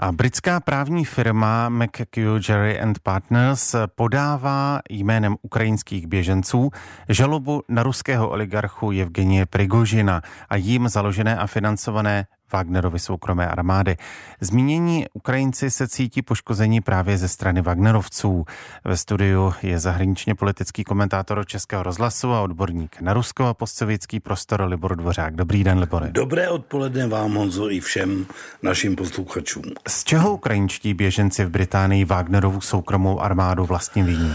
A britská právní firma McCue and Partners podává jménem ukrajinských běženců žalobu na ruského oligarchu Evgenie Prigožina a jím založené a financované Wagnerovy soukromé armády. Zmínění Ukrajinci se cítí poškození právě ze strany Wagnerovců. Ve studiu je zahraničně politický komentátor Českého rozhlasu a odborník na Rusko a postsovětský prostor Libor Dvořák. Dobrý den, Libore. Dobré odpoledne vám, Honzo, i všem našim posluchačům. Z čeho ukrajinští běženci v Británii Wagnerovu soukromou armádu vlastně viní?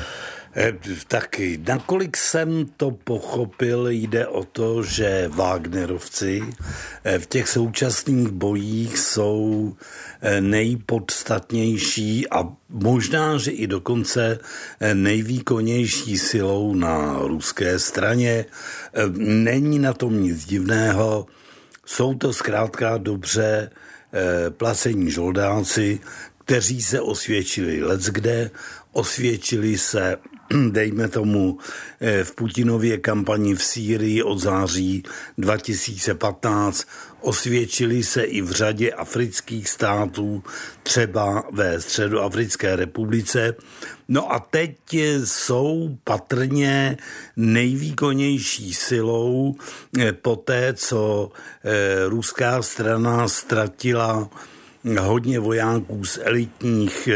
Eh, taky, nakolik jsem to pochopil, jde o to, že Wagnerovci eh, v těch současných bojích jsou eh, nejpodstatnější a možná, že i dokonce nejvýkonnější silou na ruské straně. Není na tom nic divného, jsou to zkrátka dobře placení žoldáci, kteří se osvědčili leckde, osvědčili se dejme tomu, eh, v Putinově kampani v Sýrii od září 2015 osvědčili se i v řadě afrických států, třeba ve Středoafrické republice. No a teď jsou patrně nejvýkonnější silou eh, po té, co eh, ruská strana ztratila hodně vojáků z elitních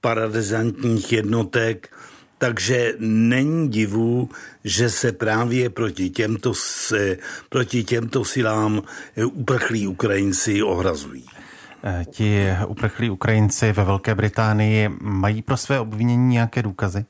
paradezantních jednotek, takže není divu, že se právě proti těmto, se, proti těmto silám uprchlí Ukrajinci ohrazují. Eh, ti uprchlí Ukrajinci ve Velké Británii mají pro své obvinění nějaké důkazy?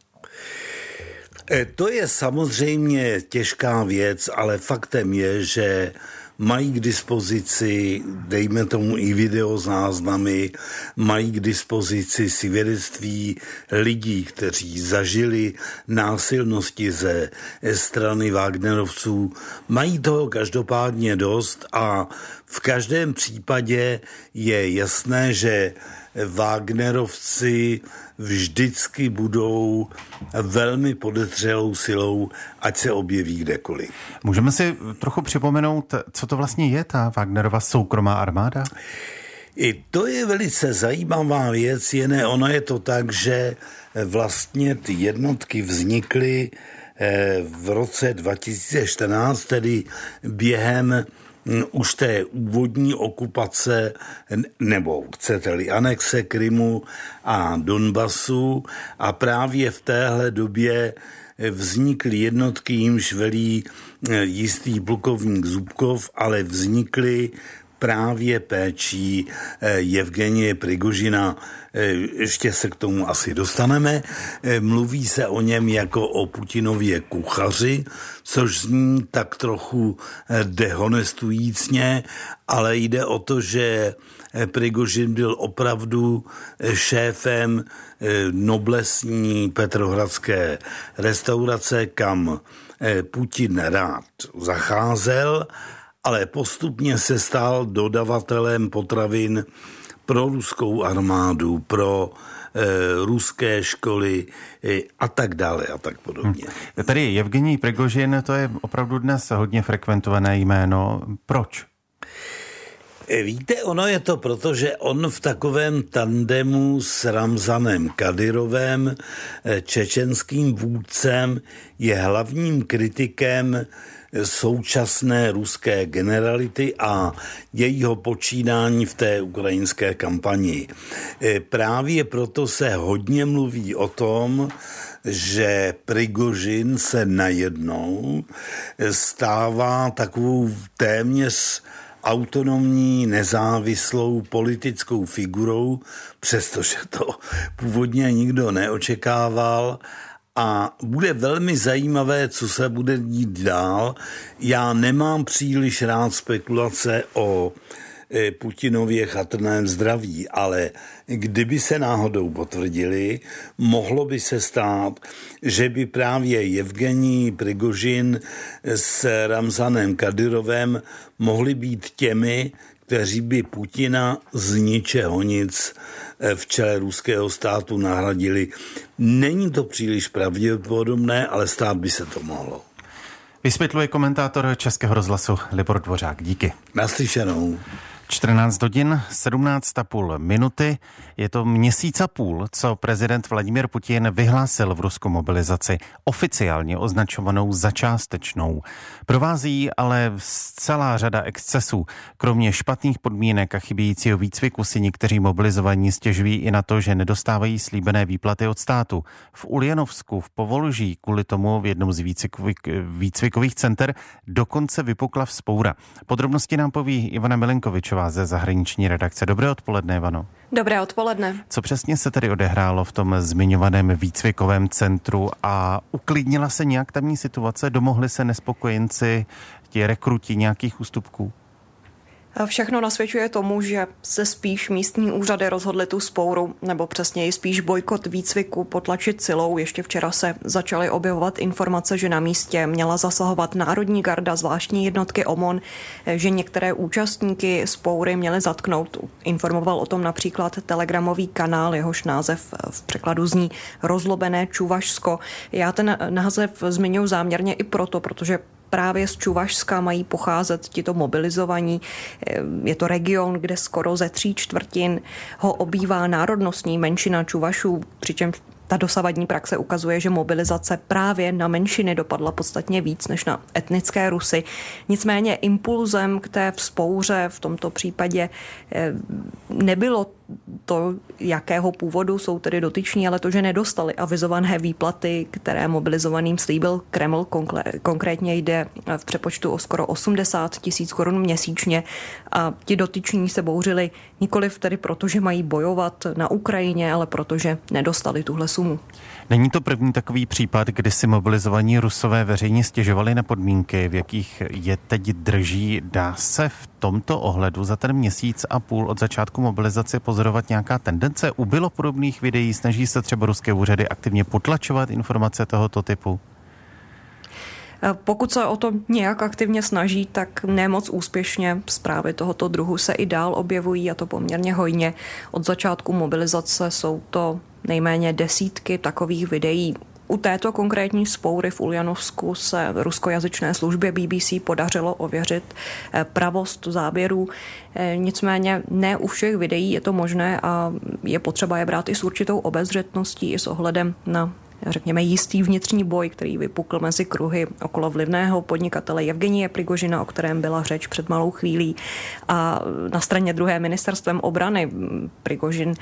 Eh, to je samozřejmě těžká věc, ale faktem je, že mají k dispozici, dejme tomu i videozáznamy, mají k dispozici svědectví lidí, kteří zažili násilnosti ze strany Wagnerovců. Mají toho každopádně dost a v každém případě je jasné, že Wagnerovci vždycky budou velmi podezřelou silou, ať se objeví kdekoliv. Můžeme si trochu připomenout, co to vlastně je ta Wagnerova soukromá armáda? I to je velice zajímavá věc, jen ono je to tak, že vlastně ty jednotky vznikly eh, v roce 2014, tedy během už té úvodní okupace, nebo chcete-li anexe Krymu a Donbasu a právě v téhle době vznikly jednotky, jimž velí eh, jistý plukovník Zubkov, ale vznikly právě péčí Evgenie eh, Prigožina. Eh, ještě se k tomu asi dostaneme. Mluví se o něm jako o Putinově kuchaři, což zní tak trochu dehonestujícně, ale jde o to, že Prigožin byl opravdu šéfem noblesní petrohradské restaurace, kam Putin rád zacházel, ale postupně se stal dodavatelem potravin pro ruskou armádu, pro ruské školy a tak dále a tak podobně. Hmm. Tady Evgení Pregožin, to je opravdu dnes hodně frekventované jméno. Proč? E, víte, ono je to proto, že on v takovém tandemu s Ramzanem Kadyrovem, e, čečenským vůdcem, je hlavním kritikem současné ruské generality a jejího počínání v té ukrajinské kampani. E, právě proto se hodně mluví o tom, že Prigožin se najednou stává takovou téměř autonomní, nezávislou politickou figurou, přestože to původně nikdo neočekával a bude velmi zajímavé, co se bude dít dál. Já nemám příliš rád spekulace o Eh, Putinově chatrném zdraví, ale kdyby se náhodou potvrdili, mohlo by se stát, že by právě Evgení Prigožin s Ramzanem Kadyrovem mohli být těmi, kteří by Putina z ničeho nic eh, v čele ruského státu nahradili. Není to příliš pravděpodobné, ale stát by se to mohlo. Vysvětluje komentátor Českého rozhlasu Libor Dvořák. Díky. Naslyšenou. 14 hodin, 17,5 minuty. Je to měsíc a půl, co prezident Vladimír Putin vyhlásil v Rusku mobilizaci, oficiálně označovanou za částečnou. Provází ale celá řada excesů. Kromě špatných podmínek a chybějícího výcviku si někteří mobilizovaní stěžují i na to, že nedostávají slíbené výplaty od státu. V Uljanovsku v Povoluží kvůli tomu v jednom z výcvikových center dokonce vypukla vzpoura. Podrobnosti nám poví Ivana Milenkovičová Kovářová ze zahraniční redakce. Dobré odpoledne, Ivano. Dobré odpoledne. Co přesně se tedy odehrálo v tom zmiňovaném výcvikovém centru a uklidnila se nějak tamní situace? Domohli se nespokojenci, ti rekruti nějakých ústupků? Všechno nasvědčuje tomu, že se spíš místní úřady rozhodly tu spouru, nebo přesněji spíš bojkot výcviku potlačit silou. Ještě včera se začaly objevovat informace, že na místě měla zasahovat Národní garda, zvláštní jednotky OMON, že některé účastníky spoury měly zatknout. Informoval o tom například telegramový kanál, jehož název v překladu zní Rozlobené Čuvašsko. Já ten název zmiňuji záměrně i proto, protože právě z Čuvašska mají pocházet tito mobilizovaní. Je to region, kde skoro ze tří čtvrtin ho obývá národnostní menšina Čuvašů, přičemž ta dosavadní praxe ukazuje, že mobilizace právě na menšiny dopadla podstatně víc než na etnické Rusy. Nicméně impulzem k té vzpouře v tomto případě eh, nebylo to, jakého původu jsou tedy dotyční, ale to, že nedostali avizované výplaty, které mobilizovaným slíbil Kreml, konkrétně jde v přepočtu o skoro 80 tisíc korun měsíčně a ti dotyční se bouřili nikoliv tedy proto, že mají bojovat na Ukrajině, ale protože nedostali tuhle sumu. Není to první takový případ, kdy si mobilizovaní rusové veřejně stěžovali na podmínky, v jakých je teď drží. Dá se v tomto ohledu za ten měsíc a půl od začátku mobilizace pozorovat nějaká tendence? Ubylo podobných videí? Snaží se třeba ruské úřady aktivně potlačovat informace tohoto typu? Pokud se o to nějak aktivně snaží, tak nemoc úspěšně zprávy tohoto druhu se i dál objevují a to poměrně hojně. Od začátku mobilizace jsou to nejméně desítky takových videí. U této konkrétní spoury v Uljanovsku se ruskojazyčné službě BBC podařilo ověřit eh, pravost záběrů. Eh, nicméně ne u všech videí je to možné a je potřeba je brát i s určitou obezřetností, i s ohledem na řekněme, jistý vnitřní boj, který vypukl mezi kruhy okolo vlivného podnikatele Evgenie Prigožina, o kterém byla řeč před malou chvílí. A na straně druhé ministerstvem obrany Prigožin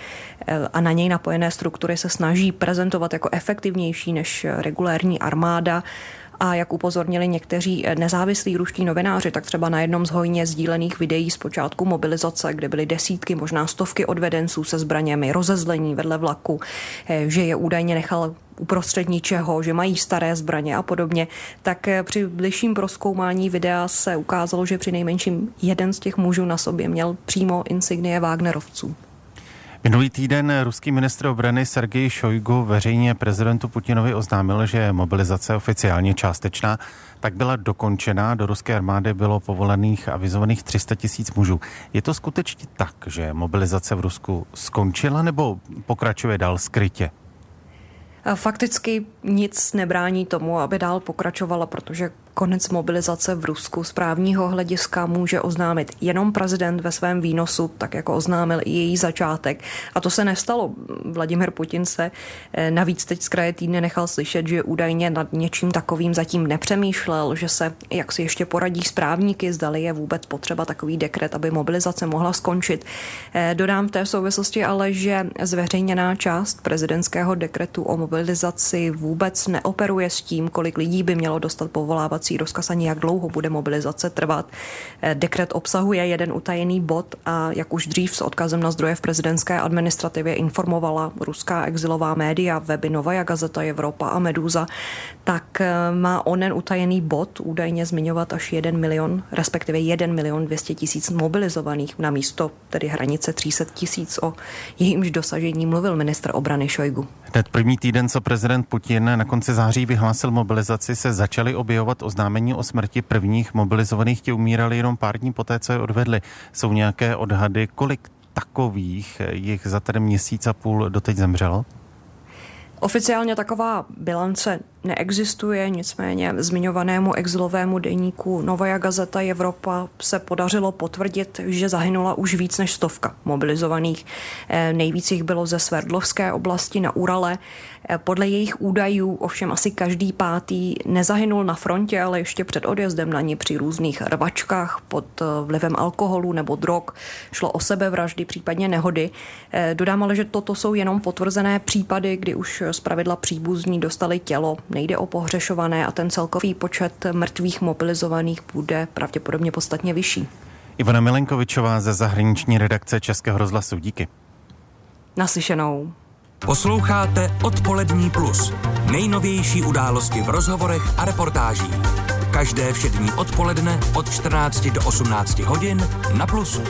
eh, a na něj napojené struktury se snaží prezentovat jako efektivnější než regulární armáda. A jak upozornili někteří nezávislí ruští novináři, tak třeba na jednom z hojně sdílených videí z počátku mobilizace, kde byly desítky, možná stovky odvedenců se zbraněmi, rozezlení vedle vlaku, eh, že je údajně nechal uprostřed ničeho, že mají staré zbraně a podobně, tak eh, při bližším proskoumání videa se ukázalo, že při nejmenším jeden z těch mužů na sobě měl přímo insignie Wagnerovců. Minulý týden ruský ministr obrany Sergej Šojgu veřejně prezidentu Putinovi oznámil, že mobilizace oficiálně částečná, tak byla dokončena. Do ruské armády bylo povolených avizovaných 300 tisíc mužů. Je to skutečně tak, že mobilizace v Rusku skončila nebo pokračuje dál skrytě? Fakticky nic nebrání tomu, aby dál pokračovala, protože konec mobilizace v Rusku z právního hlediska může oznámit jenom prezident ve svém výnosu, tak jako oznámil i její začátek. A to se nestalo. Vladimir Putin se eh, navíc teď z kraje týdne nechal slyšet, že údajně nad něčím takovým zatím nepřemýšlel, že se jak si ještě poradí s právníky, zdali je vůbec potřeba takový dekret, aby mobilizace mohla skončit. Eh, dodám v té souvislosti ale, že zveřejněná část prezidentského dekretu o mobilizaci vůbec neoperuje s tím, kolik lidí by mělo dostat povolávat informací rozkaz ani jak dlouho bude mobilizace trvat. Eh, dekret obsahuje jeden utajený bod a jak už dřív s odkazem na zdroje v prezidentské administrativě informovala ruská exilová média, weby Novaja Gazeta Evropa a Meduza, tak eh, má onen utajený bod údajně zmiňovat až 1 milion, respektive 1 milion 200 tisíc mobilizovaných na místo tedy hranice 300 tisíc, o jejímž dosažení mluvil ministr obrany Šojgu. Hned první týden, co prezident Putin na konci září vyhlásil mobilizaci, se začaly objevovat oznámení o smrti prvních mobilizovaných. Ti umírali jenom pár dní poté, co je odvedli. Jsou nějaké odhady, kolik takových jich za ten měsíc a půl doteď zemřelo? Oficiálně taková bilance neexistuje, nicméně zmiňovanému exilovému deníku Novaja Gazeta Evropa se podařilo potvrdit, že zahynula už víc než stovka mobilizovaných. Eh, nejvíc jich bylo ze Sverdlovské oblasti na Urale. Eh, podle jejich údajů ovšem asi každý pátý nezahynul na frontě, ale ještě před odjezdem na ní při různých rvačkách pod eh, vlivem alkoholu nebo drog. Šlo o sebevraždy, případně nehody. Dodám ale, že toto jsou jenom potvrzené případy, kdy už zpravidla příbuzní dostali tělo nejde o pohřešované a ten celkový počet mrtvých mobilizovaných bude pravděpodobně podstatně vyšší. Ivana Milenkovičová ze zahraniční redakce Českého rozhlasu. Díky. Naslyšenou. Posloucháte Odpolední plus. Nejnovější události v rozhovorech a reportážích. Každé všední odpoledne od 14 do 18 hodin na Plusu.